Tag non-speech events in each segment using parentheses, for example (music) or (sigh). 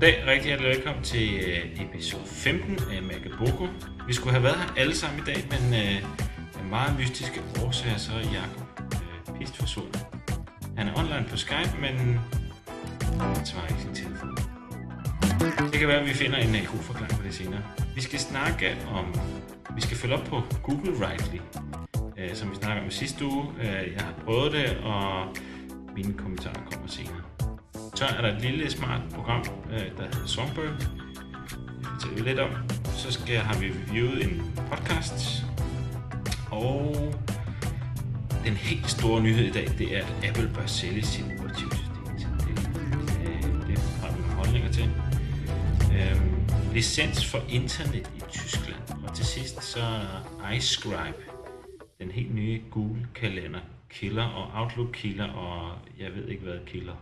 Goddag, rigtig hjertelig velkommen til øh, episode 15 af Magaboko. Vi skulle have været her alle sammen i dag, men øh, af meget mystiske årsager, så er Jacob øh, pist solen. Han er online på Skype, men han svarer ikke sin telefon. Det kan være, at vi finder en uh, god forklaring på det senere. Vi skal snakke om, vi skal følge op på Google Rightly, uh, som vi snakkede om sidste uge. Uh, jeg har prøvet det, og mine kommentarer kommer senere. Så er der et lille smart program, øh, der hedder Songbird. Det tager vi lidt om. Så skal, har vi reviewet en podcast. Og den helt store nyhed i dag, det er, at Apple bør sælge sit operativsystem. Det, det, det har vi nogle holdninger til. Øhm, licens for internet i Tyskland. Og til sidst så iScribe, den helt nye Google-kalender, killer og Outlook-killer, og jeg ved ikke hvad killer.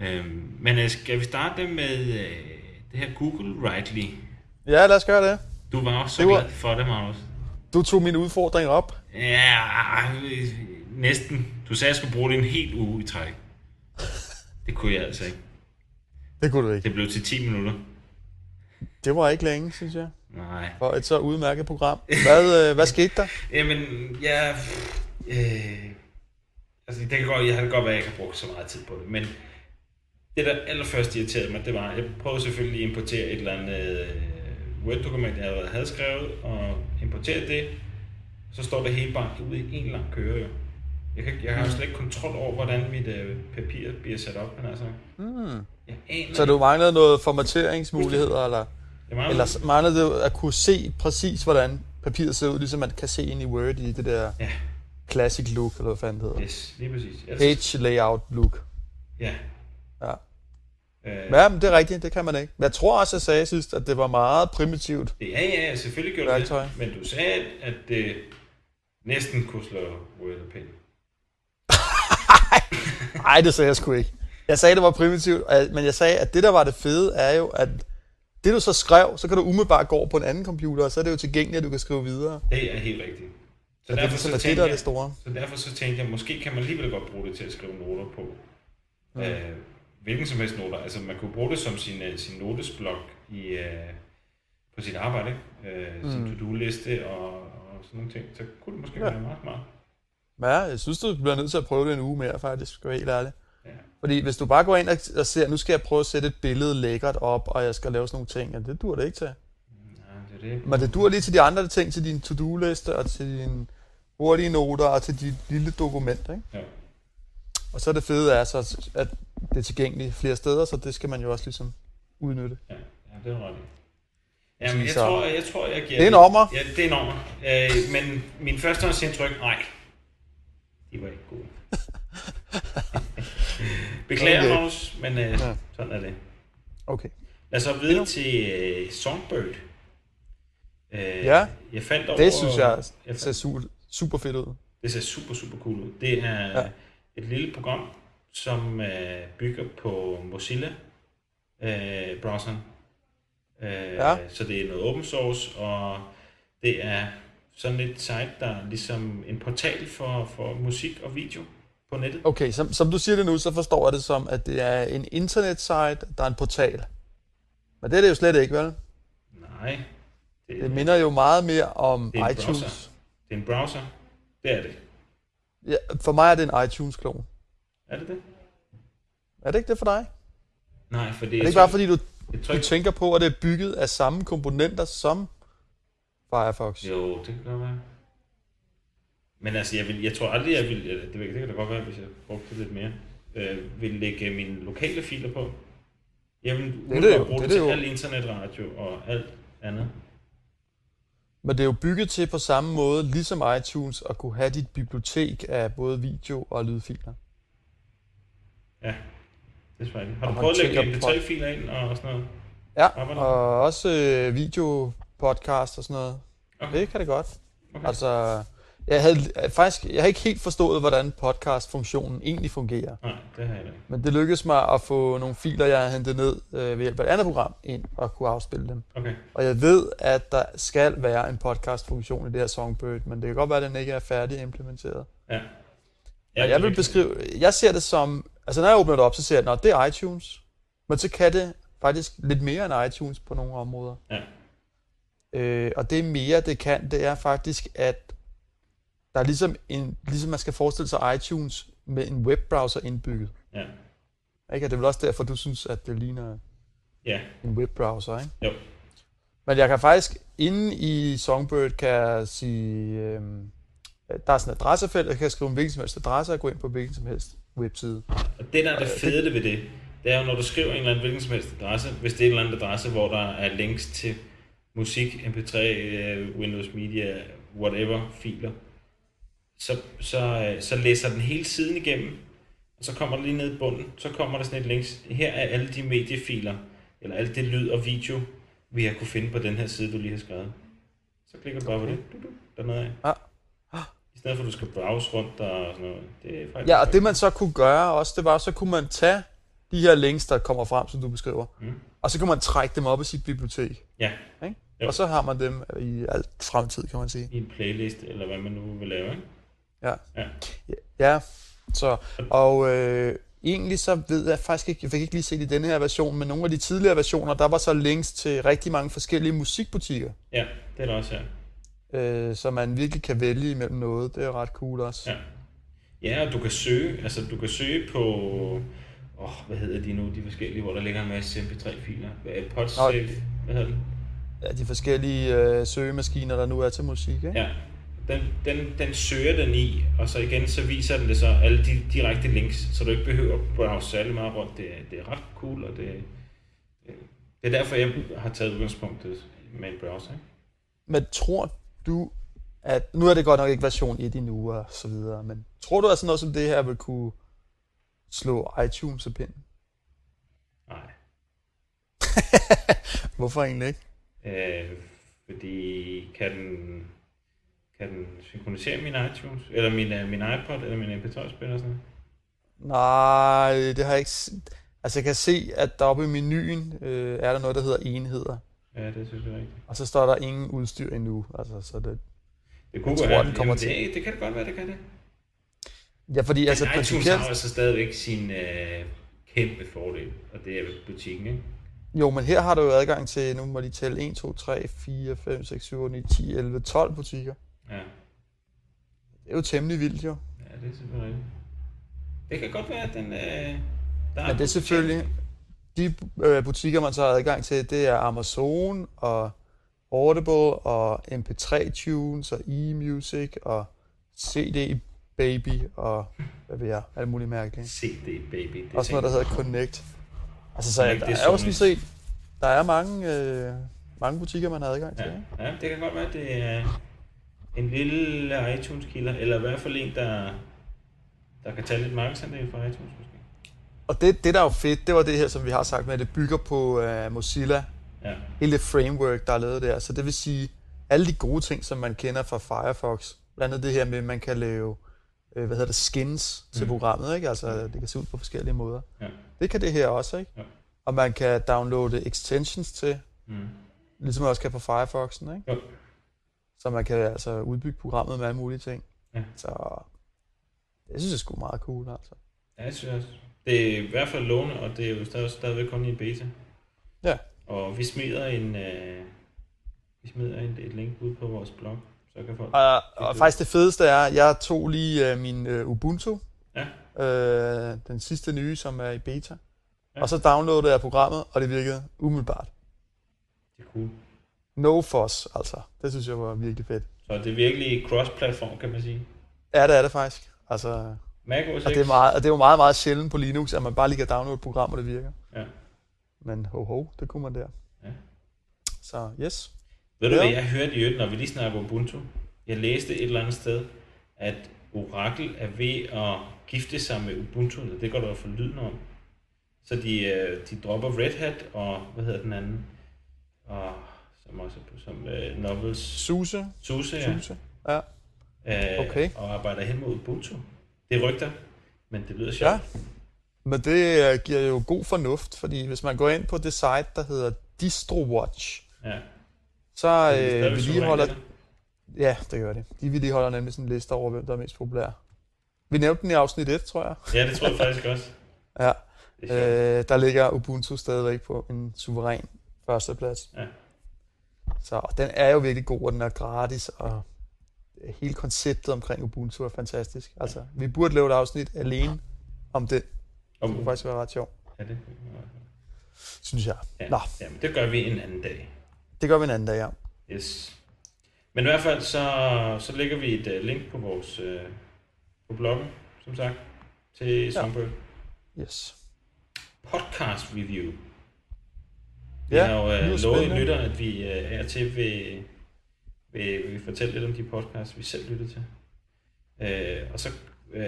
Øhm, men øh, skal vi starte med øh, det her Google Rightly? Ja, lad os gøre det. Du var også så Det var- glad for det, Magnus. Du tog min udfordring op. Ja, øh, næsten. Du sagde, at jeg skulle bruge det en hel uge i træk. (laughs) Det kunne jeg altså ikke. Det kunne du ikke. Det blev til 10 minutter. Det var ikke længe, synes jeg, Nej. for et så udmærket program. Hvad, øh, hvad skete der? (laughs) Jamen, ja... Øh, altså, det kan godt, jeg har godt være, at jeg ikke har brugt så meget tid på det, men det, der allerførst irriterede mig, det var, at jeg prøvede selvfølgelig at importere et eller andet øh, Word-dokument, jeg allerede havde skrevet, og importere det. Så står det hele bare ude i en lang køre, jo. Jeg, kan, jeg har jo slet ikke kontrol over, hvordan mit øh, papir bliver sat op, men altså... Jeg aner Så du manglede noget formateringsmuligheder, eller, jeg mangler, eller manglede det at kunne se præcis, hvordan papiret ser ud, ligesom man kan se ind i Word i det der Ja, classic look, eller hvad fanden det hedder. yes, lige præcis. Jeg, Page layout look. Ja. Ja. Øh, ja, men det er rigtigt, det kan man ikke. Men jeg tror også, jeg sagde sidst, at det var meget primitivt. Ja, ja, ja, selvfølgelig gjorde Værktøj. det. Men du sagde, at det næsten kunne slå Pen. (laughs) Nej, det sagde jeg sgu ikke. Jeg sagde, det var primitivt, men jeg sagde, at det, der var det fede, er jo, at det, du så skrev, så kan du umiddelbart gå over på en anden computer, og så er det jo tilgængeligt, at du kan skrive videre. Det er helt rigtigt. Så det er derfor, ligesom, så at det, tænkte der er jeg, det store. så derfor så tænkte jeg, måske kan man alligevel godt bruge det til at skrive noter på. Mm. Øh, hvilken som helst noter. Altså man kunne bruge det som sin, øh, sin notesblok i, øh, på sit arbejde. Ikke? Øh, Sin Mm. to-do-liste og, og sådan nogle ting. Så kunne det måske Ja. være meget smart. Ja, jeg synes, du bliver nødt til at prøve det en uge mere, faktisk, skal jeg være helt ærlig. Ja. Fordi hvis du bare går ind og, og ser, nu skal jeg prøve at sætte et billede lækkert op, og jeg skal lave sådan nogle ting, ja, det dur det ikke til. Ja, det er det. Men det dur lige til de andre ting, til din to-do-liste, og til dine hurtige noter, og til dit lille dokument, ikke? Ja. Og så er det fede er så, at det er tilgængeligt flere steder, så det skal man jo også ligesom udnytte. Ja, ja det er i. Jamen, jeg Så- tror, jeg tror, jeg giver... Det er en ommer. Ja, det er en ommer. Øh, men min førstehåndsindtryk, nej. De var ikke gode. (laughs) Beklager, Okay. Magnus, men øh, Ja. sådan er det. Okay. Lad os så videre til øh, Songbird. Øh, Ja, jeg faldt over, Det synes jeg jeg ser faldt, super, super fedt ud. det ser super, super cool ud. Det er Ja. Et lille program, som øh, bygger på Mozilla øh, browseren. Øh, Ja. Så det er noget open source, og det er sådan et site, der er ligesom en portal for, for musik og video på nettet. Okay, som, som du siger det nu, så forstår jeg det som, at det er en internetsite, der er en portal. Men det er det jo slet ikke, vel? Nej, det, Det minder jo meget mere om Det er iTunes. browser. det er en browser. Det er det. Ja, for mig er det en iTunes-klon. Er det det? Er det ikke det for dig? Nej, for det Er det ikke bare fordi, du, du tænker på, at det er bygget af samme komponenter som Firefox? Jo, det kan være. Men altså, jeg, vil, jeg tror aldrig, jeg vil, det, det kan da godt være, hvis jeg brugte det lidt mere, øh, vil lægge mine lokale filer på. Jeg vil det jo, bruge det det, er til det al internetradio og alt andet. Men det er jo bygget til på samme måde, ligesom iTunes, at kunne have dit bibliotek af både video og lydfiler. Ja, det er. Har du prøvet at lægge MP3-filer ind og sådan noget? Ja, Arbejder. og også øh, videopodcast og sådan noget. Okay. Det kan det godt. Okay. Altså, jeg havde faktisk jeg havde ikke helt forstået, hvordan podcast-funktionen egentlig fungerer. Nej, det har jeg ikke. Men det lykkedes mig at få nogle filer, jeg har hentet ned øh, ved hjælp af et andet program, ind og kunne afspille dem. Okay. Og jeg ved, at der skal være en podcast-funktion i det her Songbird, men det kan godt være, at den ikke er færdig implementeret. Ja. Ja, jeg vil beskrive, jeg ser det som, altså når jeg åbner det op, så ser jeg, at det er iTunes, men så kan det faktisk lidt mere end iTunes på nogle områder. Ja. Øh, og det mere det kan, det er faktisk, at der er ligesom, en, ligesom man skal forestille sig iTunes med en webbrowser indbygget. Ja. Ikke? Og det er vel også derfor, du synes, at det ligner Ja. en webbrowser, ikke? Jo. Men jeg kan faktisk, inde i Songbird, kan jeg sige, øh, der er sådan et adressefelt, jeg kan skrive en hvilken som helst adresse og gå ind på hvilken som helst webside. Og det, der er det fede ved det, det er jo, når du skriver en eller anden hvilken som helst adresse, hvis det er en eller anden adresse, hvor der er links til musik, mp3, øh, Windows Media, whatever, filer, så, så, så læser den hele siden igennem, og så kommer der lige ned i bunden, så kommer der sådan et links. Her er alle de mediefiler, eller alt det lyd og video, vi har kunne finde på den her side, du lige har skrevet. Så klikker du bare på det, dernede af. Ah. I stedet for, at du skal browse rundt og sådan noget. Det er faktisk Ja, og det man så kunne gøre også, det var, så kunne man tage de her links, der kommer frem, som du beskriver, Mm. og så kan man trække dem op i sit bibliotek. Ja, Ikke? Og så har man dem i alt fremtid, kan man sige. i en playlist, eller hvad man nu vil lave, ikke? Ja. Ja. Ja, så, og øh, egentlig så ved jeg faktisk ikke, jeg fik ikke lige set i denne her version, men nogle af de tidligere versioner, der var så links til rigtig mange forskellige musikbutikker, Ja, det er der også, ja. øh, så man virkelig kan vælge imellem noget. Det er ret cool også. Ja. Ja, og du kan søge, altså du kan søge på, åh, hvad hedder de nu, de forskellige, hvor der ligger en masse mp3-filer. Hvad er Podsafe, hvad hedder den? Ja, de forskellige øh, søgemaskiner, der nu er til musik, ikke? Ja, den, den, den søger den i, og så igen, så viser den det så alle de direkte links, så du ikke behøver at browse særlig meget rundt. Det, er- det er ret cool, og det, det er derfor, jeg har taget udgangspunktet med en browser. Ikke? Men tror du, at nu er det godt nok ikke version 1 endnu og så videre, men tror du, at sådan noget som det her vil kunne slå iTunes af pinden? Nej. (laughs) Hvorfor egentlig ikke? Øh, fordi kan den, kan den synkronisere min iTunes, eller min, øh, min iPod, eller min MP3-spiller og sådan? Nej, det har jeg ikke... Altså, jeg kan se, at deroppe i menuen øh, er der noget, der hedder enheder. Ja, det synes jeg rigtigt. Og så står der ingen udstyr endnu. Altså, så det... Det kunne Jeg tror, være, den kommer jamen, det, det kan det godt være, det kan det. Ja, fordi altså, Men iTunes principielt... har altså stadigvæk sin øh, kæmpe fordel, og det er butikken, ikke? Jo, men her har du jo adgang til, nu må de tælle 1, 2, 3, 4, 5, 6, 7, 8, 9, 10, 11, 12 butikker. Ja, Det er jo temmelig vildt, jo. ja det er selvfølgelig. Det kan godt være, at den... Øh, der Men det er selvfølgelig... De øh, butikker, man så har adgang til, det er Amazon og Audible og MP3 Tunes og eMusic og CD Baby og hvad ved jeg, alt muligt mærkeligt. CD, baby. Det Også noget, der hedder Connect. Altså, så Connect, der er er sådan Sonys. set, der er mange, øh, mange butikker, man har adgang til. Ja, ja, det kan godt være, det er en lille iTunes-kilder, eller i hvert fald en, der, der kan tage lidt markedsandel fra iTunes måske. Og det, det, der er jo fedt, det var det her, som vi har sagt med, at det bygger på uh, Mozilla. Ja, Hele det framework, der er lavet der. Så det vil sige, alle de gode ting, som man kender fra Firefox, blandt andet det her med, at man kan lave øh, hvad hedder det, skins til Mm. programmet, ikke? Altså, det kan se ud på forskellige måder. ja. Det kan det her også, ikke? Ja. Og man kan downloade extensions til, Mm. ligesom man også kan på Firefoxen, ikke? Jo. Så man kan altså udbygge programmet med alle mulige ting. Ja. Så det synes jeg er sgu meget cool, altså. Ja, jeg synes også. Det er i hvert fald låne, og det er jo stadig, stadigvæk kun i en beta. Ja. Og vi smider en, øh, vi smider en, et link ud på vores blog, så kan folk... Og, og faktisk det fedeste er, at jeg tog lige uh, min uh, Ubuntu, Ja. øh, den sidste nye, som er i beta. Ja. Og så downloadede jeg programmet, og det virkede umiddelbart. Det er cool. No fuss, altså. Det synes jeg var virkelig fedt. Så det er virkelig cross-platform, kan man sige. Ja, det er det faktisk. Altså, Mac OS X. og det er, meget, og det er jo meget, meget sjældent på Linux, at man bare lige kan downloade et program, og det virker. Ja. Men ho ho, det kunne man der. Ja. Så yes. Ved du Ja. hvad, jeg hørte i øvrigt, når vi lige snakker Ubuntu? Jeg læste et eller andet sted, at Oracle er ved at gifte sig med Ubuntu. Det går der for lyden om. Så de, øh, de dropper Red Hat og, hvad hedder den anden? Og, som også som uh, Novels. Suse. SUSE, ja. Suse. Ja. Øh, Okay. Og arbejder hen mod Ubuntu. Det er rygter, men det lyder sjovt. Ja. Men det øh, giver jo god fornuft, fordi hvis man går ind på det site, der hedder DistroWatch, ja. Så øh, vedligeholder... Ja, det gør det. De vedligeholder nemlig sådan en liste over, hvem der er mest populær. Vi nævnte den i afsnit 1, tror jeg. Ja, det tror jeg faktisk også. (laughs) Ja. Øh, der ligger Ubuntu stadigvæk på en suveræn førsteplads. Ja. Så og den er jo virkelig god, og den er gratis, og hele konceptet omkring Ubuntu er fantastisk. Altså, vi burde lave et afsnit alene om det. Det kunne faktisk være ret sjovt, er det? synes jeg. Ja. Nå. Jamen, det gør vi en anden dag. Det gør vi en anden dag, ja. Yes. Men i hvert fald, så, så lægger vi et uh, link på vores uh, på bloggen, som sagt, til Songbird. Yes. Podcast review. Vi Ja, har jo uh, lovet lytter, at vi uh, er til vil, vil, vil fortælle lidt om de podcasts, vi selv lytter til. Uh, og så uh,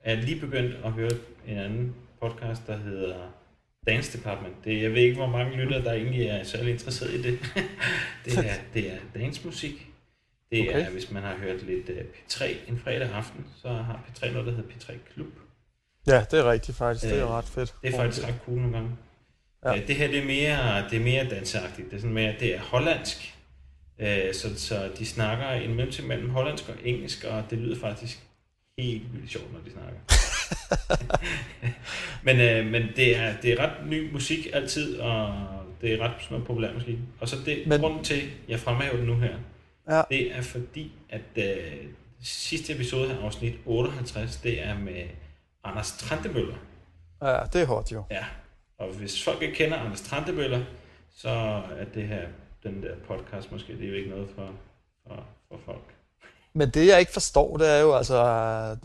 er jeg lige begyndt at høre en anden podcast, der hedder Dance Department. Det, jeg ved ikke, hvor mange lyttere, der egentlig er særlig interesseret i det. (laughs) det, er, det er dancemusik. Det Okay. er, hvis man har hørt lidt uh, P3 en fredag aften, så har P3 noget, der hedder P3 Klub. Ja, det er rigtigt faktisk. Det er Øh, ret fedt. Det er faktisk ret cool nogle gange. Ja. Ja. Det her det er mere, det er mere danseagtigt. Det er sådan mere, det er hollandsk. Øh, Så, så de snakker indimellem til mellem hollandsk og engelsk, og det lyder faktisk helt vildt sjovt, når de snakker. (laughs) men øh, men det, er, det er ret ny musik altid, og det er ret sådan noget populær musik. Og så det Men- grunden til, at jeg fremhæver det nu her, Ja. det er fordi, at øh, sidste episode her, afsnit 58, det er med Anders Trantemøller. Ja, det er hot jo. Ja, og hvis folk ikke kender Anders Trantemøller, så er det her, den der podcast måske, det er jo ikke noget for, for, for folk. Men det jeg ikke forstår, det er jo altså,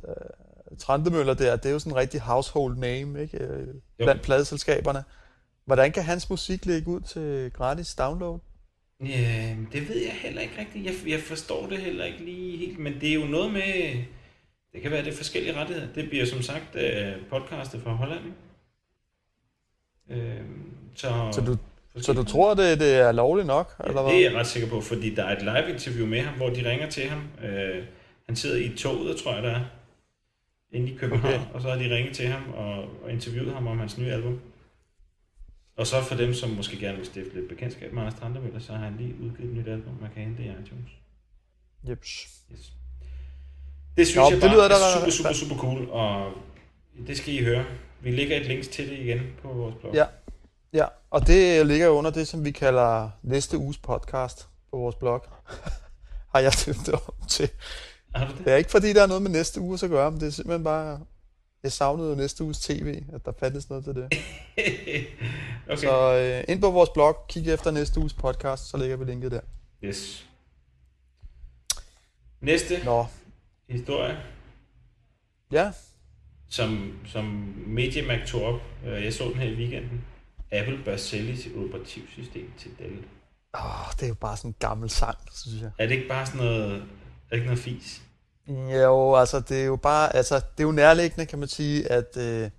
uh, Trantemøller der, det er jo sådan en rigtig household name, ikke? Øh, Jo. Blandt pladeselskaberne. Hvordan kan hans musik ligge ud til gratis download? Ja, det ved jeg heller ikke rigtigt. Jeg, jeg forstår det heller ikke lige helt, men det er jo noget med, det kan være det er forskellige rettigheder. Det bliver som sagt øh, podcastet fra Holland. ikke? Øh, så, Så du, så du tror, det, det er lovligt nok? Ja, eller hvad? det er jeg ret sikker på, fordi der er et live-interview med ham, hvor de ringer til ham. Øh, han sidder i toget, tror jeg, der er, inde i København, Okay. og så har de ringet til ham og, og interviewet ham om hans nye album. Og så for dem, som måske gerne vil stifte lidt bekendtskab med Anders Trantemøller, så har han lige udgivet et nyt album, man kan hente i iTunes. Jeps. Yes. Det synes Nå, jeg det bare lyder er super, super, super cool, og det skal I høre. Vi lægger et link til det igen på vores blog. Ja. Ja, og det ligger under det, som vi kalder næste uges podcast på vores blog. (laughs) Har jeg dømt det om til. Har du det? Det er ikke fordi, der er noget med næste uge at gøre, men det er simpelthen bare... Jeg savnede jo næste uges tv, at der fandtes noget til det. (laughs) okay. Så øh, ind på vores blog, kig efter næste uges podcast, så lægger vi linket der. Yes. Næste Nå, historie, ja, som, som Mediamarkt tog op. Øh, Jeg så den her i weekenden. Apple bør sælge sit operativsystem til Dell. Åh, det er jo bare sådan en gammel sang, synes jeg. Er det ikke bare sådan noget, er det ikke noget fis? Jo, altså det er jo bare, altså det er jo nærliggende, kan man sige, at øh,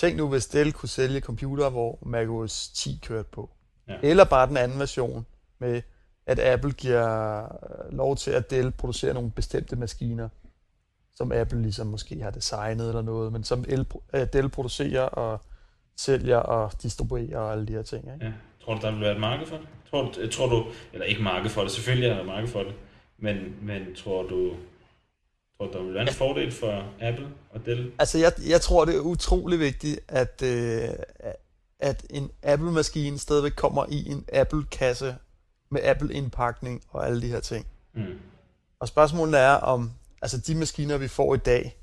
tænk nu, hvis Dell kunne sælge computere, hvor macOS 10 kørte på. Ja. Eller bare den anden version med, at Apple giver øh, lov til, at Dell producerer nogle bestemte maskiner, som Apple ligesom måske har designet eller noget, men som El, øh, Dell producerer og sælger og distribuerer og alle de her ting. Ikke? Ja. Tror du, der vil være et marked for det? Tror du, tror du eller ikke marked for det, selvfølgelig er der marked for det, men, men tror du, tror du, der vil være en fordel for Apple og Dell? Altså, jeg, jeg tror, det er utrolig vigtigt, at, øh, at en Apple-maskine stadigvæk kommer i en Apple-kasse med Apple-indpakning og alle de her ting. Mm. Og spørgsmålet er, om altså de maskiner, vi får i dag,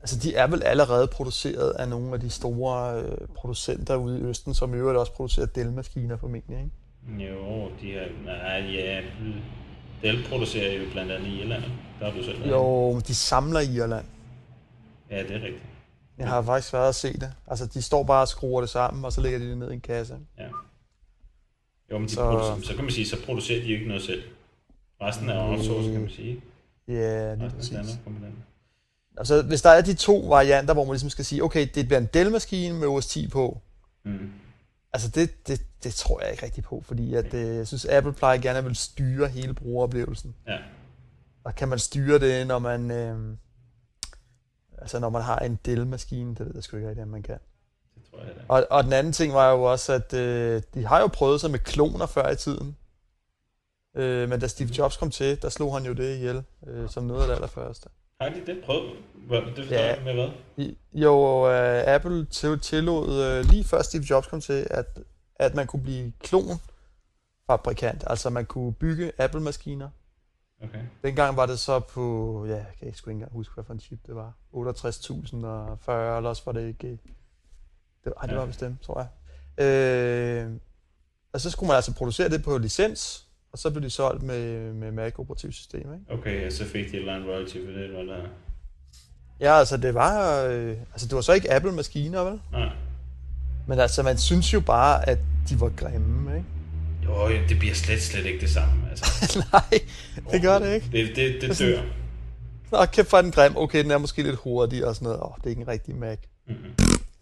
altså de er vel allerede produceret af nogle af de store øh, producenter ude i Østen, som i øvrigt også producerer Dell-maskiner formentlig, ikke? Jo, de her, nej, ja, Dell producerer jo blandt andet i Irland. Der har du selv. Jo, men de samler i Irland. Ja, det er rigtigt. Jeg har faktisk været at se det. Altså, de står bare og skruer det sammen, og så lægger de det ned i en kasse. Ja. Jo, men de Så- så... Producerer, så kan man sige, så producerer de jo ikke noget selv. Resten er outsourced, kan man sige. Ja, lige præcis. Altså, hvis der er de to varianter, hvor man ligesom skal sige, okay, det bliver en Dell-maskine med OS 10 på, Mm. altså det, det, det tror jeg ikke rigtig på, fordi at, øh, jeg synes, Apple plejer gerne at vil styre hele brugeroplevelsen. Ja. Og kan man styre det, når man, øh, altså når man har en Dell-maskine, det ved jeg sgu ikke rigtig, om man kan. Det tror jeg da. Og, og den anden ting var jo også, at øh, de har jo prøvet sig med kloner før i tiden. Øh, men da Steve Jobs kom til, der slog han jo det ihjel, øh, som noget af det allerførste. Har de det? Prøv. Hvad, det forstår Ja. med hvad? Jo, øh, Apple til- tillod øh, lige før Steve Jobs kom til, at, at man kunne blive klonfabrikant. Altså man kunne bygge Apple-maskiner. Okay. Dengang var det så på, ja, jeg kan ikke sgu ikke engang huske, hvad for en chip det var. 68.000 og 40, eller også var det ikke... Det, ej, det Ja. var bestemt, tror jeg. Øh, og så skulle man altså producere det på licens, og så blev det solgt med, med Mac operativsystem, ikke? Okay, og så fik de et eller andet royalty for det, eller hvad? Ja, altså det var, øh, altså det var så ikke Apple-maskiner, vel? Nej. Men altså, man synes jo bare, at de var grimme, ikke? Jo, det bliver slet, slet ikke det samme. Altså, (laughs) Nej, det gør det ikke. det, det, det dør. Nå, kæft for den grim. Okay, den er måske lidt hurtig og sådan noget. Åh, det er ikke en rigtig Mac. Mm-hmm.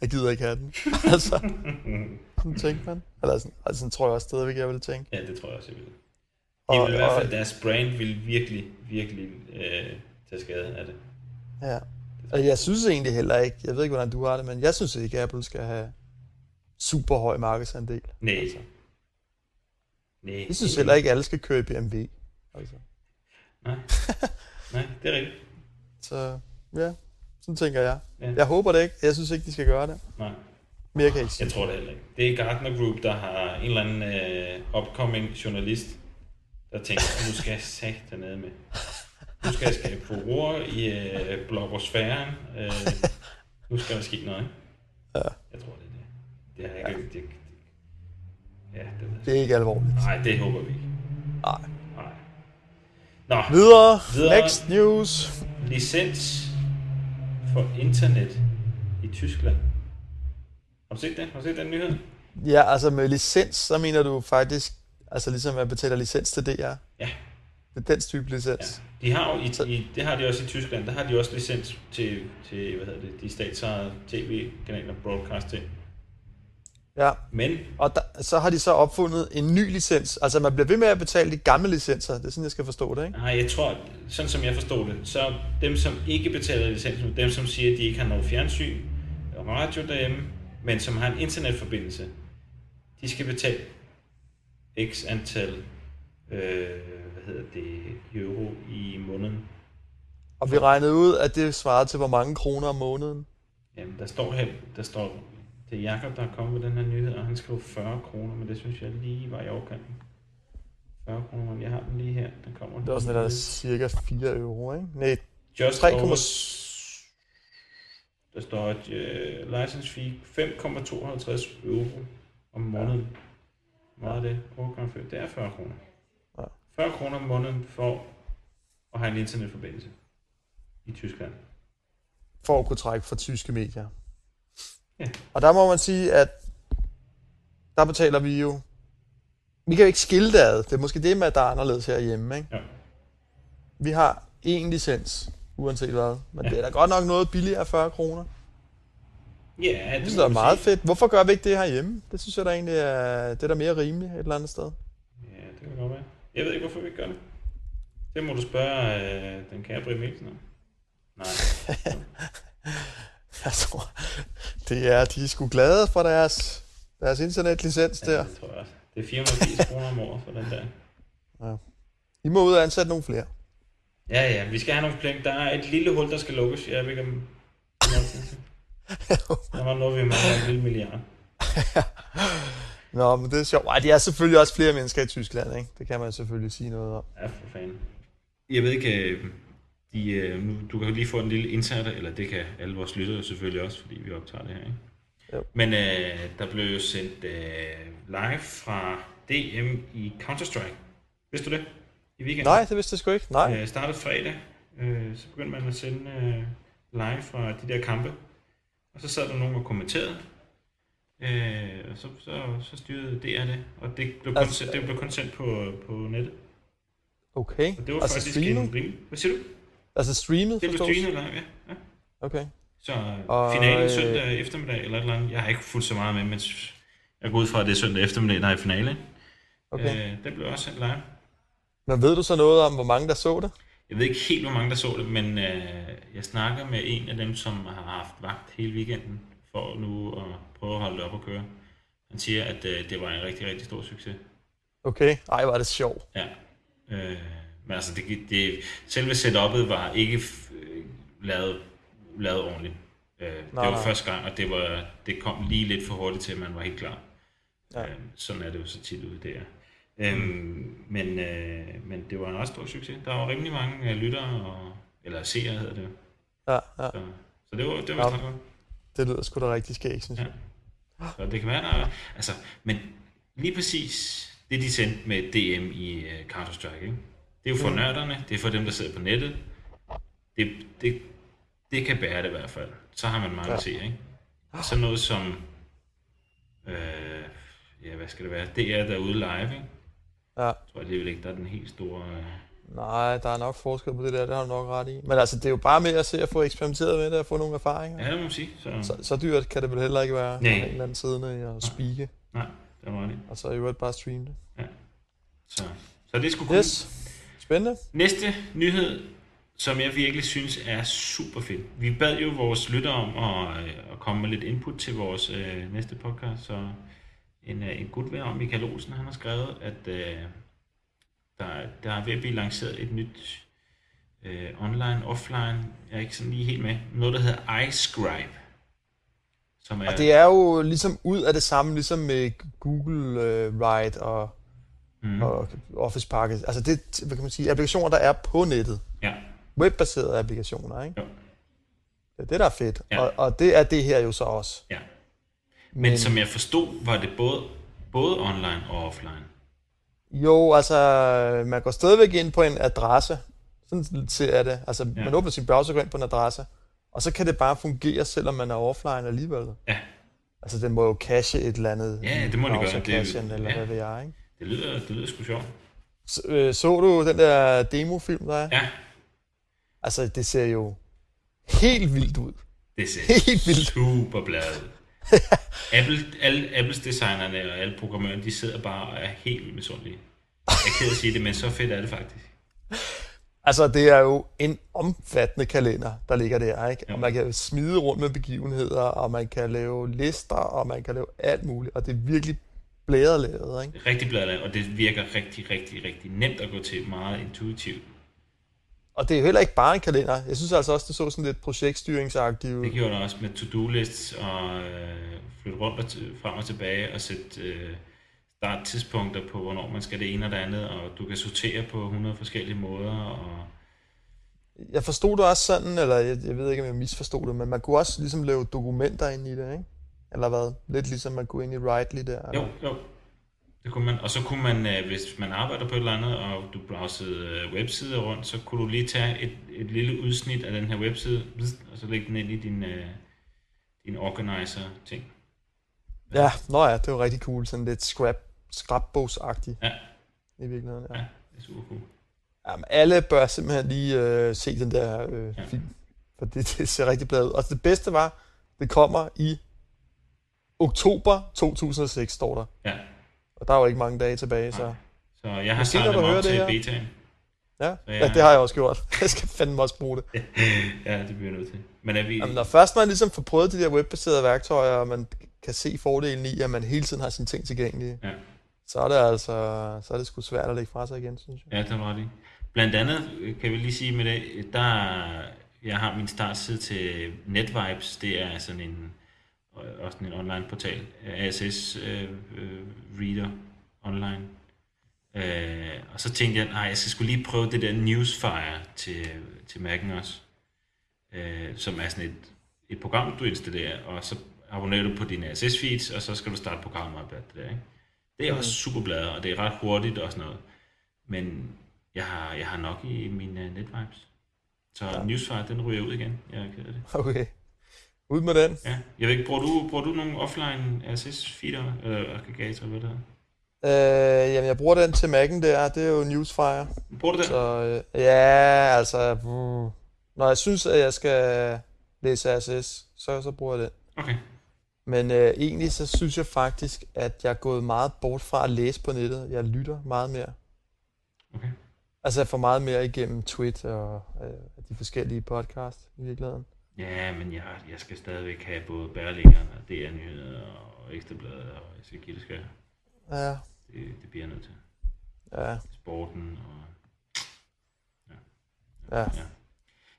Jeg gider ikke have den. (laughs) altså, sådan tænker man. Eller sådan, altså, sådan tror jeg også stadigvæk, jeg vil tænke. Ja, det tror jeg også, jeg vil. Og, Det vil i hvert og, fald, deres brand vil virkelig, virkelig øh, tage skade af det. ja. Og jeg synes egentlig heller ikke, jeg ved ikke, hvordan du har det, men jeg synes ikke, at Apple skal have super høj markedsandel. Nej. Altså. Nej. Jeg synes heller ikke, at alle skal køre i BMW. Altså. Nej. Nej, det er rigtigt. Så ja, sådan tænker jeg. Ja. Jeg håber det ikke. Jeg synes ikke, de skal gøre det. Nej, Mere kan jeg ikke sige. jeg tror det heller ikke. Det er Gartner Group, der har en eller anden øh, upcoming journalist, der tænker, nu skal jeg sagt dernede med. Nu skal jeg skabe furore i øh, blogosfæren. Øh, nu skal der ske noget. ikke? Ja. Jeg tror, det er det. Det har jeg ikke... Det, det, ja, det ved jeg. Det er ikke alvorligt. Nej, det håber vi ikke. Nej. Nej. Nå, Videre. Videre. Next news. licens for internet i Tyskland. Har du set det? Har du set den nyhed? Ja, altså med licens, så mener du faktisk, altså ligesom at betale licens til DR? Ja. Det er den type Ja. licens. De har jo i, i, det har de også i Tyskland. Der har de også licens til, til hvad hedder det, de statsejede tv-kanaler, broadcast ting. Ja. Men Og der, så har de så opfundet en ny licens. Altså man bliver ved med at betale de gamle licenser. Det er sådan, jeg skal forstå det, ikke? nej, jeg tror, sådan som jeg forstår det, så dem, som ikke betaler licensen, dem, som siger, at de ikke har noget fjernsyn og radio derhjemme, men som har en internetforbindelse, de skal betale x antal øh, hvad hedder det, euro i måneden. Og vi regnede ud, at det svarer til hvor mange kroner om måneden. Jamen, der står her, der står, det er Jakob, der er kommet med den her nyhed, og han skrev 40 kroner, men det synes jeg lige var i overkanten. 40 kroner, men jeg har den lige her. Den kommer Det sådan, at der er cirka 4 euro, ikke? Nej, Just 3, over, der står et uh, license fee 5,52 euro om måneden. Hvor meget det? 8,5. Det er 40 kroner. Ja. 40 kroner om måneden for at have en internetforbindelse i Tyskland. for at kunne trække fra tyske medier. Ja. Og der må man sige, at der betaler vi jo... Vi kan jo ikke skille det ad. Det er måske det med, at der er anderledes herhjemme, ikke? Ja. Vi har én licens, uanset hvad. Men Ja. det er da godt nok noget billigere af 40 kroner. Ja, Jeg det det er man meget fedt. Hvorfor gør vi ikke det herhjemme? Det synes jeg da egentlig er, det er da mere rimeligt et eller andet sted. Ja, det kan godt være. Jeg ved ikke, hvorfor vi ikke gør det. Det må du spørge øh, den kære Mikkelsen om. Nej. (laughs) Jeg tror, det er, de er sgu glade for deres, deres internetlicens Ja, der. det tror jeg også. Det er 480 kroner om året for den der. I må ud og ansætte nogle flere. Ja, ja, vi skal have nogle penge. Der er et lille hul, der skal lukkes. Jeg ved ikke, om... Der var noget, vi mangler en lille milliard. (laughs) Nå, men det er sjovt. Ej, de er selvfølgelig også flere mennesker i Tyskland, ikke? Det kan man selvfølgelig sige noget om. Ja, for fanden. Jeg ved ikke, øh, de, øh, nu, du kan jo lige få en lille insider, eller det kan alle vores lyttere selvfølgelig også, fordi vi optager det her, ikke? Jo. Men øh, der blev jo sendt øh, live fra DM i Counter-Strike. Vidste du det? I weekenden? Nej, det vidste jeg sgu ikke. Nej. Øh, startede fredag, øh, så begyndte man at sende øh, live fra de der kampe. Og så sad der nogen og kommenterede. Øh, og så, så, så styrede DR det, og det blev kun, Altså- sendt, det blev kun sendt på, på nettet. Okay. Og det var altså faktisk streamet? en rimelig... Hvad siger du? Altså streamet, Det blev streamet live, ja. ja. Okay. Så Og, finalen øh, søndag eftermiddag eller et eller andet. Jeg har ikke fulgt så meget med, men jeg går ud fra, at det er søndag eftermiddag, der er i finale. okay. Øh, det blev også sendt live. Men ved du så noget om, hvor mange der så det? Jeg ved ikke helt, hvor mange der så det, men øh, jeg snakker med en af dem, som har haft vagt hele weekenden, for nu at prøve at holde det op og køre. Han siger, at øh, det var en rigtig, rigtig stor succes. Okay. Ej, var det sjovt. Ja. Øh, men altså, det, det, selve setup'et var ikke f- lavet, lavet ordentligt. Øh, det Nej, var nej. første gang, og det, var, det kom lige lidt for hurtigt til, at man var helt klar. Ja. Øh, sådan er det jo så tit ude der. Øhm, men, øh, men det var en ret stor succes. Der var rimelig mange øh, lyttere, og, eller seere hedder det. Ja, ja. Så, så det var, det var Ja. ja. godt. Det lyder sgu da rigtig skægt, synes jeg. Så det kan være, der er, altså, men lige præcis det, de sendte med DM i uh, Counter-Strike, ikke? det er jo for Mm. nørderne, det er for dem, der sidder på nettet. Det, det, det kan bære det i hvert fald. Så har man meget Ja. at se, ikke? Sådan noget som, øh, ja, hvad skal det være? Det er derude live, ikke? Ja. Jeg tror alligevel ikke, der er den helt store... Øh, Nej, der er nok forskel på det der, det har du nok ret i. Men altså, det er jo bare med at se at få eksperimenteret med det og få nogle erfaringer. ja, det må man sige. Så, Så, så dyrt kan det vel heller ikke være, Nej. En eller anden siddende og spike, nej, det var ret i. og så i øvrigt bare streame det. Så, så det skulle. Yes, spændende. Næste nyhed, som jeg virkelig synes er super fed. Vi bad jo vores lyttere om at, øh, at komme med lidt input til vores øh, næste podcast, så en, øh, en god ven om Michael Olsen, han har skrevet, at øh, der, der er ved at blive lanceret et nyt øh, online, offline, jeg er ikke sådan lige helt med, noget der hedder iScribe. Som er, Og det er jo ligesom ud af det samme, ligesom med Google uh, Ride og, mm, mm. og Office Packet. Altså det, hvad kan man sige, applikationer, der er på nettet. ja, Webbaserede applikationer, ikke? Jo. Det er det, der er fedt. Ja. Og, og det er det her jo så også. ja. Men, Men som jeg forstod, var det både, både online og offline. Jo, altså, man går stadigvæk ind på en adresse. Sådan ser jeg det. Altså, Ja. man åbner sin browser, går ind på en adresse, og så kan det bare fungere, selvom man er offline alligevel. Ja. Altså, den må jo cache et eller andet. Ja, det må den gøre. Det er eller ja. hvad ved jeg, ikke? Det lyder, det lyder sgu sjovt. Så, øh, så du den der demofilm, der er? Ja, Altså, det ser jo helt vildt ud. det ser Helt vildt. super bladet ud. (laughs) Apple, alle Apples designerne og alle programmørerne, de sidder bare og er helt misundelige. Jeg er ked at sige det, men så fedt er det faktisk. Altså, det er jo en omfattende kalender, der ligger der, ikke? Og man kan smide rundt med begivenheder, og man kan lave lister, og man kan lave alt muligt, og det er virkelig blæret lavet, ikke? Rigtig bladet, og det virker rigtig, rigtig, rigtig nemt at gå til. Meget intuitivt. Og det er jo heller ikke bare en kalender. Jeg synes altså også, det så sådan lidt projektstyringsagtigt ud. Det gjorde det også med to-do lists og øh, flytte rundt og t- frem og tilbage og sætte øh, starttidspunkter på, hvornår man skal det ene og det andet, og du kan sortere på 100 forskellige måder, og Jeg forstod det også sådan, eller jeg, jeg ved ikke, om jeg misforstod det, men man kunne også ligesom lave dokumenter ind i det, ikke? Eller hvad? Lidt ligesom man kunne ind i Writely der. Jo, eller? jo. Det kunne man. Og så kunne man, øh, hvis man arbejder på et eller andet, og du browsede øh, websider rundt, så kunne du lige tage et, et lille udsnit af den her webside, og så lægge den ind i din, øh, din organizer-ting. Ja, nå ja, det var rigtig cool. Sådan lidt scrap, scrapbogsagtigt Ja. i virkeligheden. Ja. Ja, det er super cool. Jamen, alle bør simpelthen lige øh, se den der øh, Ja. ja. film, for det, (laughs) det ser rigtig bladet ud. Og det bedste var, det kommer i oktober 2006, står der. Ja, Og der er jo ikke mange dage tilbage, så... Nej. så jeg har startet hører op det til betaen. Ja, Så ja, jeg- det har jeg også gjort. (laughs) Jeg skal fandme også bruge det. (laughs) Ja, det bliver jeg nødt til. Men er vi... Jamen, når først man ligesom får prøvet de der webbaserede værktøjer, og man kan se fordelen i, at man hele tiden har sine ting tilgængelige, Ja. så er det altså så er det sgu svært at lægge fra sig igen, synes jeg. Ja, det var ret i. Blandt andet øh, kan vi lige sige med det, der jeg har min startside til NetVibes, det er sådan en øh, også en online portal, ASS øh, øh, Reader online. Øh, og så tænkte jeg, nej, jeg skal skulle lige prøve det der Newsfire til, til Mac'en også, øh, som er sådan et, et program, du installerer, og så abonnerer du på dine RSS-feeds, og så skal du starte programmet op det der, ikke? Det er også super bladet, og det er ret hurtigt og sådan noget. Men jeg har, jeg har nok i mine uh, netvibes. Så ja. Newsfire, den ryger ud igen. Jeg er ked af det. Okay. Ud med den. Ja. Jeg ved ikke, bruger du, bruger du nogle offline RSS-feeder, eller aggregator, hvad det er? Øh, jamen, jeg bruger den til Mac'en der, det er jo Newsfire. Bruger du den? Så øh, ja, altså, uh, når jeg synes, at jeg skal læse RSS, så, så bruger jeg den. Okay. Men øh, egentlig så synes jeg faktisk, at jeg er gået meget bort fra at læse på nettet. Jeg lytter meget mere. Okay. Altså jeg får meget mere igennem Twitter og øh, de forskellige podcasts i virkeligheden. Ja, men jeg, jeg skal stadigvæk have både Berlingeren og DR Nyheder og Ekstrabladet, og jeg skal give det skal. Ja, Det, det bliver jeg nødt til. ja, Sporten og... ja.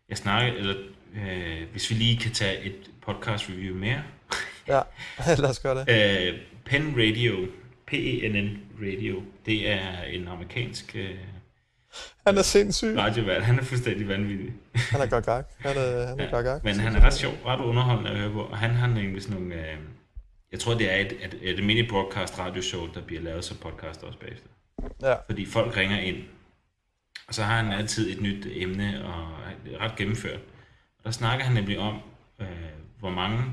Jeg snakker, eller øh, hvis vi lige kan tage et podcast review mere. (laughs) Ja, (laughs) lad os gøre det. Øh, Penn Radio, P-E-N-N Radio, det er en amerikansk øh, Han er sindssyg. radiovært. Han er fuldstændig vanvittig. Han er gak. Han er, han er godt gak. Men han er ret sjov, ret underholdende at høre på. Og han har nemlig sådan nogle... Øh, jeg tror, det er et, et, et mini broadcast radioshow, der bliver lavet som podcast også bagefter. Ja. Fordi folk ringer ind, og så har han altid et nyt emne, og er ret gennemført. Og der snakker han nemlig om, øh, hvor mange,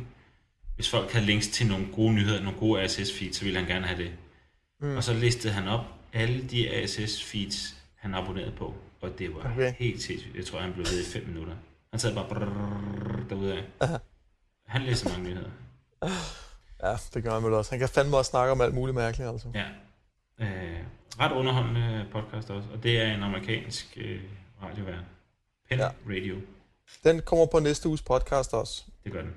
hvis folk havde links til nogle gode nyheder, nogle gode RSS-feeds, så ville han gerne have det. Mm. Og så listede han op alle de RSS-feeds, han abonnerede på. Og det var Okay. helt sindssygt. Jeg tror, han blev ved i fem minutter. Han sad bare brrrr derude af. Han læser mange nyheder. Ja, det gør han vel også. Han kan fandme også snakke om alt muligt mærkeligt, altså. Ja. Øh, ret underholdende podcast også. Og det er en amerikansk øh, radiovært. Penn Ja. ja. Radio. Den kommer på næste uges podcast også. Det gør den.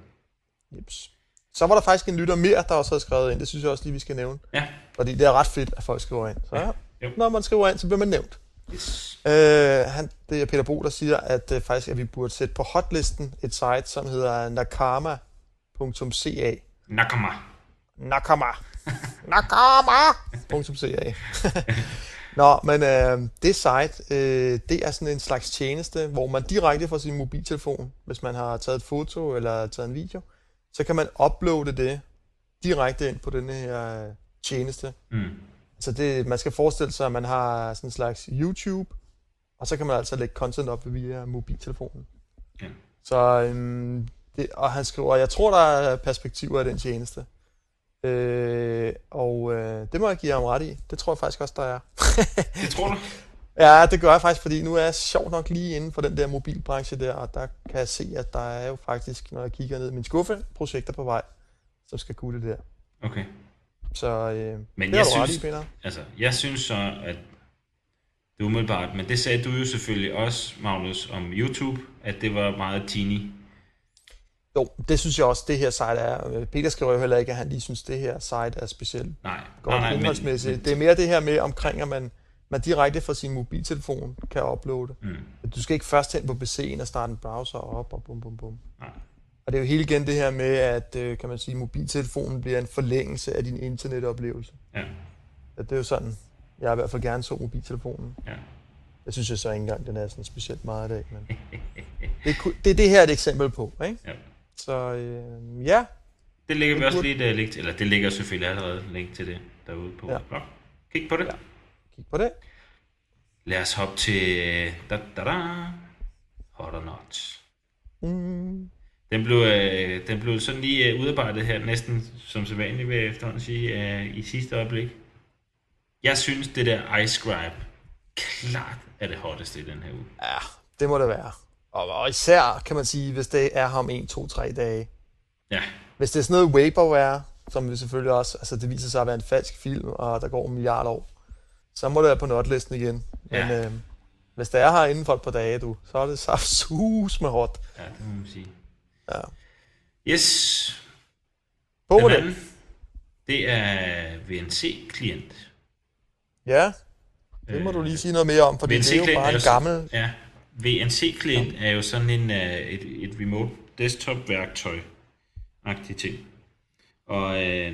Jeps. Så var der faktisk en lytter mere, der også havde skrevet ind. Det synes jeg også lige, vi skal nævne. Ja. Fordi det er ret fedt, at folk skriver ind. Så ja. Jo. når man skriver ind, så bliver man nævnt. Yes. Øh, han, det er Peter Bo, der siger, at øh, faktisk at vi burde sætte på hotlisten et site, som hedder nakama.ca. Nakama. Nakama. (laughs) Nakama.ca. (laughs) Nå, men øh, det site, øh, det er sådan en slags tjeneste, hvor man direkte fra sin mobiltelefon, hvis man har taget et foto eller taget en video, så kan man uploade det direkte ind på den her øh, tjeneste. Mm. Så det, man skal forestille sig, at man har sådan en slags YouTube, og så kan man altså lægge content op via mobiltelefonen. Ja. Så øhm, det, og han skriver, jeg tror, der er perspektiver af den tjeneste. Øh, og øh, det må jeg give ham ret i. Det tror jeg faktisk også, der er. (laughs) Det tror du? (laughs) ja, det gør jeg faktisk, fordi nu er jeg sjovt nok lige inden for den der mobilbranche der, og der kan jeg se, at der er jo faktisk, når jeg kigger ned i min skuffe, projekter på vej, som skal kunne det der. Okay. Så øh, Men det jeg ret synes- Peter. Altså, jeg synes så, at det er umiddelbart, men det sagde du jo selvfølgelig også, Magnus, om YouTube, at det var meget teeny. Jo, det synes jeg også, det her site er. Øh, Peter skriver jo heller ikke, at han lige synes, det her site er specielt Nej, godt nej, nej, indholdsmæssigt. men, Det er mere det her med omkring, at man, man direkte fra sin mobiltelefon kan uploade. Mm, Du skal ikke først hen på PC'en og starte en browser op og bum bum bum. nej. Og det er jo hele igen det her med, at øh, kan man sige, mobiltelefonen bliver en forlængelse af din internetoplevelse. Ja, Ja, det er jo sådan, jeg i hvert fald gerne så mobiltelefonen. ja. Jeg synes jeg så ikke engang, den er sådan specielt meget i dag, men (laughs) det, ku- det er det her et eksempel på, ikke? ja. Så øh, ja, Det lægger vi også burde- lige et uh, link til, eller det ligger selvfølgelig allerede link til det derude på Ja. blog. Kig på det. Ja. Ja. kig på det. Lad os hoppe til øh, da, da, da, Hot or Not. Mm. Den blev, øh, den blev sådan lige øh, udarbejdet her, næsten som sædvanligt vil jeg efterhånden sige, øh, i sidste øjeblik. Jeg synes, det der iScribe klart er det hotteste i den her uge. Ja, det må det være. Og, og især kan man sige, hvis det er ham 1, 2, 3 dage. Ja, Hvis det er sådan noget vaporware, som vi selvfølgelig også, altså det viser sig at være en falsk film, og der går en milliard år, så må det være på notlisten igen. Men Ja. øh, hvis det er her inden for et par dage, du, så er det så (laughs) sus med hot. ja, det må man sige. Ja. Yes, På den det. anden, det er VNC-klient. Ja, det må du lige sige noget mere om, fordi det er jo bare en gammel... Ja, VNC-klient er jo sådan en, uh, et, et remote desktop-værktøj agtig ting. Og øh,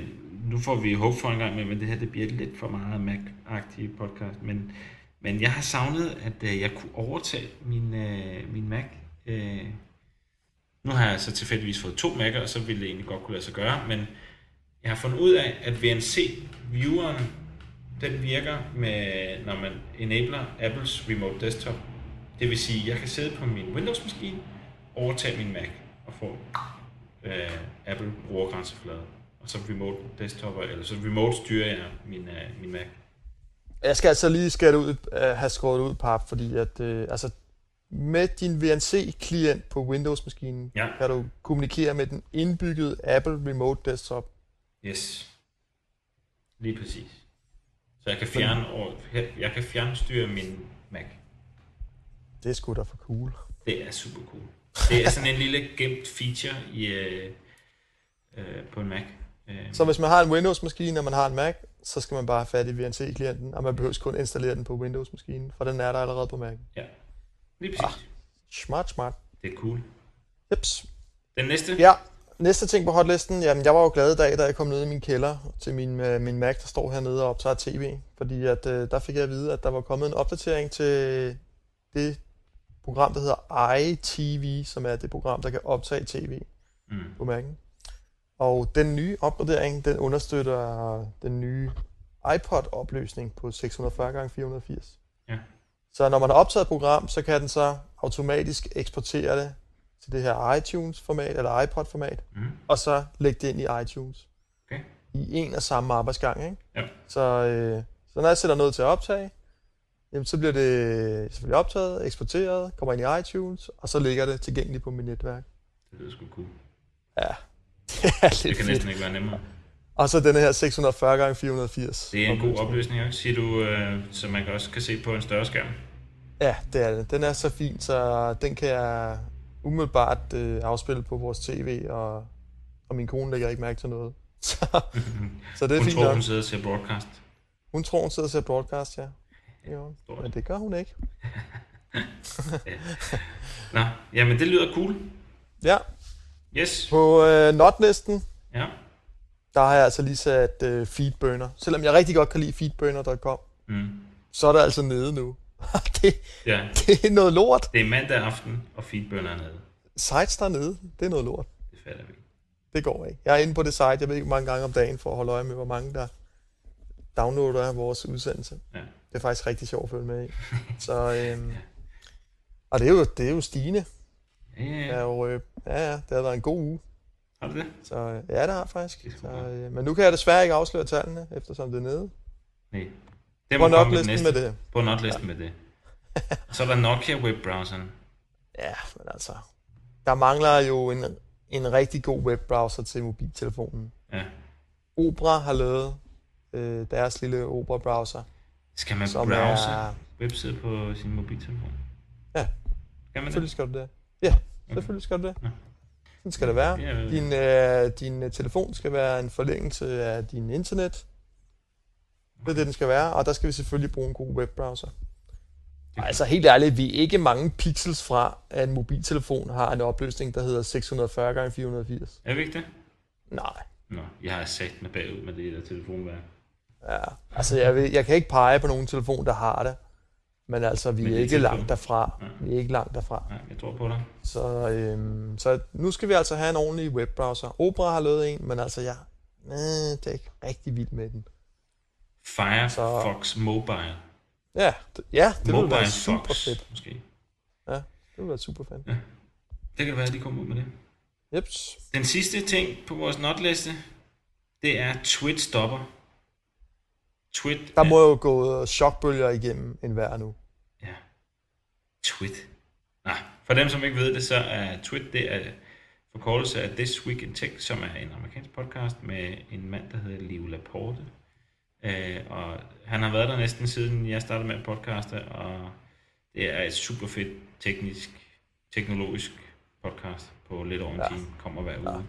nu får vi håb for en gang med, men det her det bliver lidt for meget Mac-agtig podcast. Men, men jeg har savnet, at øh, jeg kunne overtage min, øh, min Mac. Øh, nu har jeg så tilfældigvis fået to Mac'er, og så ville det egentlig godt kunne lade sig gøre. Men jeg har fundet ud af, at VNC-vieweren, den virker med, når man enabler Apples Remote Desktop. Det vil sige, at jeg kan sidde på min Windows-maskine, overtage min Mac og få øh, Apple brugergrænseflade. Og så remote desktop, eller så remote styrer jeg min, øh, min Mac. Jeg skal altså lige skære ud, øh, have skåret ud, pap, fordi at, øh, altså, med din VNC-klient på Windows-maskinen, Ja. kan du kommunikere med den indbyggede Apple Remote Desktop. Yes. Lige præcis. Så jeg kan fjerne, jeg kan fjernstyre min Mac. Det er sgu da for cool. Det er super cool. Det er sådan en lille gemt feature i, øh, øh, på en Mac. Øh, Så hvis man har en Windows-maskine, og man har en Mac, så skal man bare have fat i VNC-klienten, og man behøver kun installere den på Windows-maskinen, for den er der allerede på Mac. ja, lige præcis. Smart, smart. Det er cool. Jeps. Den næste? Ja, næste ting på hotlisten, jamen jeg var jo glad i dag, da jeg kom ned i min kælder til min, øh, min Mac, der står hernede og optager tv. Fordi at, øh, der fik jeg at vide, at der var kommet en opdatering til det program, der hedder iTV, som er det program, der kan optage tv Mm. på Mac'en. Og den nye opgradering, den understøtter den nye iPod-opløsning på 640x480. Ja. Så når man har optaget et program, så kan den så automatisk eksportere det til det her iTunes-format, eller iPod-format, Mm. og så lægge det ind i iTunes. Okay. I en og samme arbejdsgang, ikke? Ja. Så, øh, så når jeg sætter noget til at optage, jamen, så bliver det selvfølgelig optaget, eksporteret, kommer ind i iTunes, og så ligger det tilgængeligt på mit netværk. Det lyder sgu cool. Ja, (laughs) det er Det lidt kan fedt. næsten ikke være nemmere. Og så denne her 640 x 480. Det er en god opløsning, ikke? siger du, øh, så man også kan se på en større skærm. Ja, det er det. Den er så fin, så den kan jeg umiddelbart øh, afspille på vores tv, og, og min kone lægger ikke mærke til noget. (laughs) Så, (laughs) så det er Hun fint tror, nok. hun sidder og ser broadcast. Hun tror, hun sidder og ser broadcast, ja. Jo, Stort. men det gør hun ikke. (laughs) Nå, jamen det lyder cool. Ja, Yes. på øh, notlisten, Ja. Der har jeg altså lige sat øh, feedburner. Selvom jeg rigtig godt kan lide feedburner.com, Mm. så er der altså nede nu. (laughs) det, Ja, det er noget lort. det er mandag aften, og feedburner er nede. Sites dernede, det er noget lort. Det fatter vi. Det Det går ikke. Jeg er inde på det site, jeg ved ikke hvor mange gange om dagen, for at holde øje med, hvor mange der downloader vores udsendelse. Ja. Det er faktisk rigtig sjovt at følge med i. (laughs) Så, øhm, og det er, jo, det er jo stigende. Ja, ja, Det ja. er jo, øh, ja, ja, det har været en god uge. Har du det? Så øh, ja, det har jeg faktisk. Så, øh, men nu kan jeg desværre ikke afsløre tallene, eftersom det er nede. Nej. Det På må komme med næste. med det. På notlisten med det. Så er der Nokia webbrowseren. Ja, men altså, der mangler jo en, en rigtig god webbrowser til mobiltelefonen. Ja. Opera har lavet øh, deres lille Opera-browser, Skal man browse er... webside på sin mobiltelefon? Ja. Skal man Selvfølgelig det? skal du det. Ja, selvfølgelig skal du det. Ja. Sådan skal det være. Din, øh, din øh, telefon skal være en forlængelse af din internet. Det er det, den skal være, og der skal vi selvfølgelig bruge en god webbrowser. Altså helt ærligt, vi er ikke mange pixels fra, at en mobiltelefon har en opløsning, der hedder 640 x 480. Er vi ikke det? Nej. Nå, jeg har sat med bagud med det der telefonværk. Ja, altså jeg, ved, jeg kan ikke pege på nogen telefon, der har det. Men altså, vi Men er ikke langt derfra. Ja. Vi er ikke langt derfra. Nej, jeg tror på dig. Så, øhm, så nu skal vi altså have en ordentlig webbrowser. Opera har lavet en, men altså jeg øh, det er ikke rigtig vild med den. Firefox Mobile. Ja, det, ja, det ville Mobile være super Fox, fedt. måske. Det ville være super fedt. Det kan være, at de kommer ud med det. Jeps. Den sidste ting på vores notliste, det er Twit stopper. Twit Der er- må jo gå chokbølger igennem en hver nu. Ja. Twit. Nej, for dem, som ikke ved det, så er Twit, det er forkortelse af This Week in Tech, som er en amerikansk podcast med en mand, der hedder Leo Laporte. Øh, og han har været der næsten siden jeg startede med at podcaste, og det er et super fedt teknisk, teknologisk podcast på lidt over en Ja. time, kommer hver uge.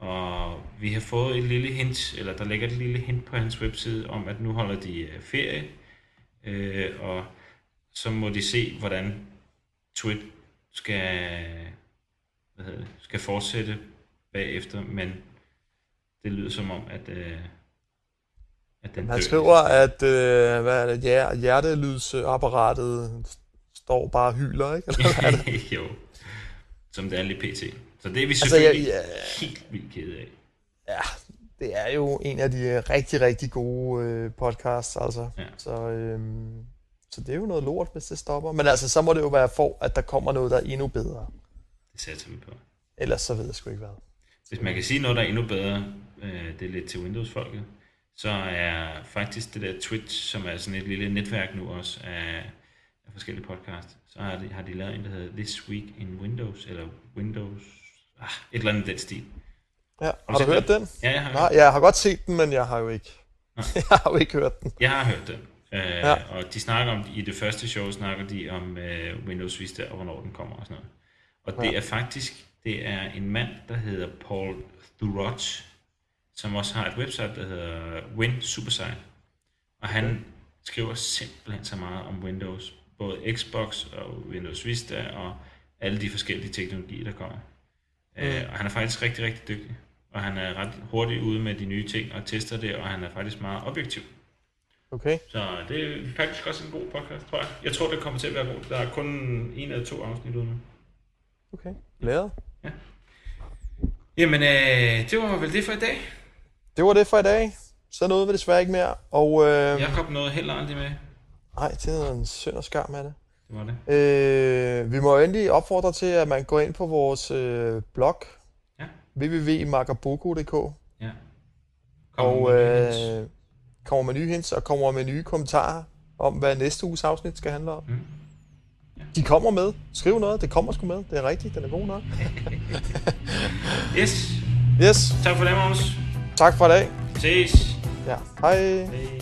Og vi har fået et lille hint, eller der ligger et lille hint på hans webside, om at nu holder de øh, ferie, øh, og så må de se, hvordan Twit skal, hvad hedder det, skal fortsætte bagefter, men det lyder som om, at, øh, at den Han skriver, at øh, hvad er det, hjer- hjertelydsapparatet står bare og hyler, ikke? Eller hvad er det? (laughs) jo, som det er lige pt. Så det er vi Altså, selvfølgelig jeg, altså, ja, helt vildt kede af. ja, det er jo en af de rigtig, rigtig gode øh, podcasts, altså. Ja. Så, øhm, så det er jo noget lort, hvis det stopper. Men altså, så må det jo være for, at der kommer noget, der er endnu bedre. Det satser vi på. Ellers så ved jeg sgu ikke hvad. Hvis man kan sige noget, der er endnu bedre, øh, det er lidt til Windows-folket, så er faktisk det der Twitch, som er sådan et lille netværk nu også af, af forskellige podcasts, så har de, har de lavet en, der hedder This Week in Windows, eller Windows, ah, et eller andet den stil. Ja, du har du set hørt den? Ja, jeg har, Nej, jeg har godt set den, men jeg har jo ikke. (laughs) jeg har jo ikke hørt den. jeg har hørt den. Øh, Ja. Og de snakker om, i det første show snakker de om øh, Windows Vista og hvornår den kommer og sådan noget. Og det Ja. er faktisk, det er en mand, der hedder Paul Thuroch, som også har et website, der hedder Win Supersite. Og han skriver simpelthen så meget om Windows. Både Xbox og Windows Vista og alle de forskellige teknologier, der kommer. Øh, og han er faktisk rigtig, rigtig dygtig. Og han er ret hurtigt ude med de nye ting og tester det, og han er faktisk meget objektiv. Okay. Så det er faktisk også en god podcast, tror jeg. Jeg tror, det kommer til at være god. Der er kun en eller to afsnit ude nu. Okay. Læret. Jamen, øh, det var vel det for i dag. Det var det for i dag. Så nåede vi desværre ikke mere. Og øh, Jakob nåede heller aldrig med. nej, det er en synd og skam af det. Det var det. Øh, vi må endelig opfordre til, at man går ind på vores øh, blog, Ja. www.makaboko.dk, Ja. og øh, kommer med nye hints og kommer med nye kommentarer om, hvad næste uges afsnit skal handle om. Mm. De kommer med. Skriv noget, det kommer sgu med. Det er rigtigt, den er god nok. (laughs) Yes. Yes, Tak for det, Magnus. tak for i dag. Ses. Ja, hej. Hej.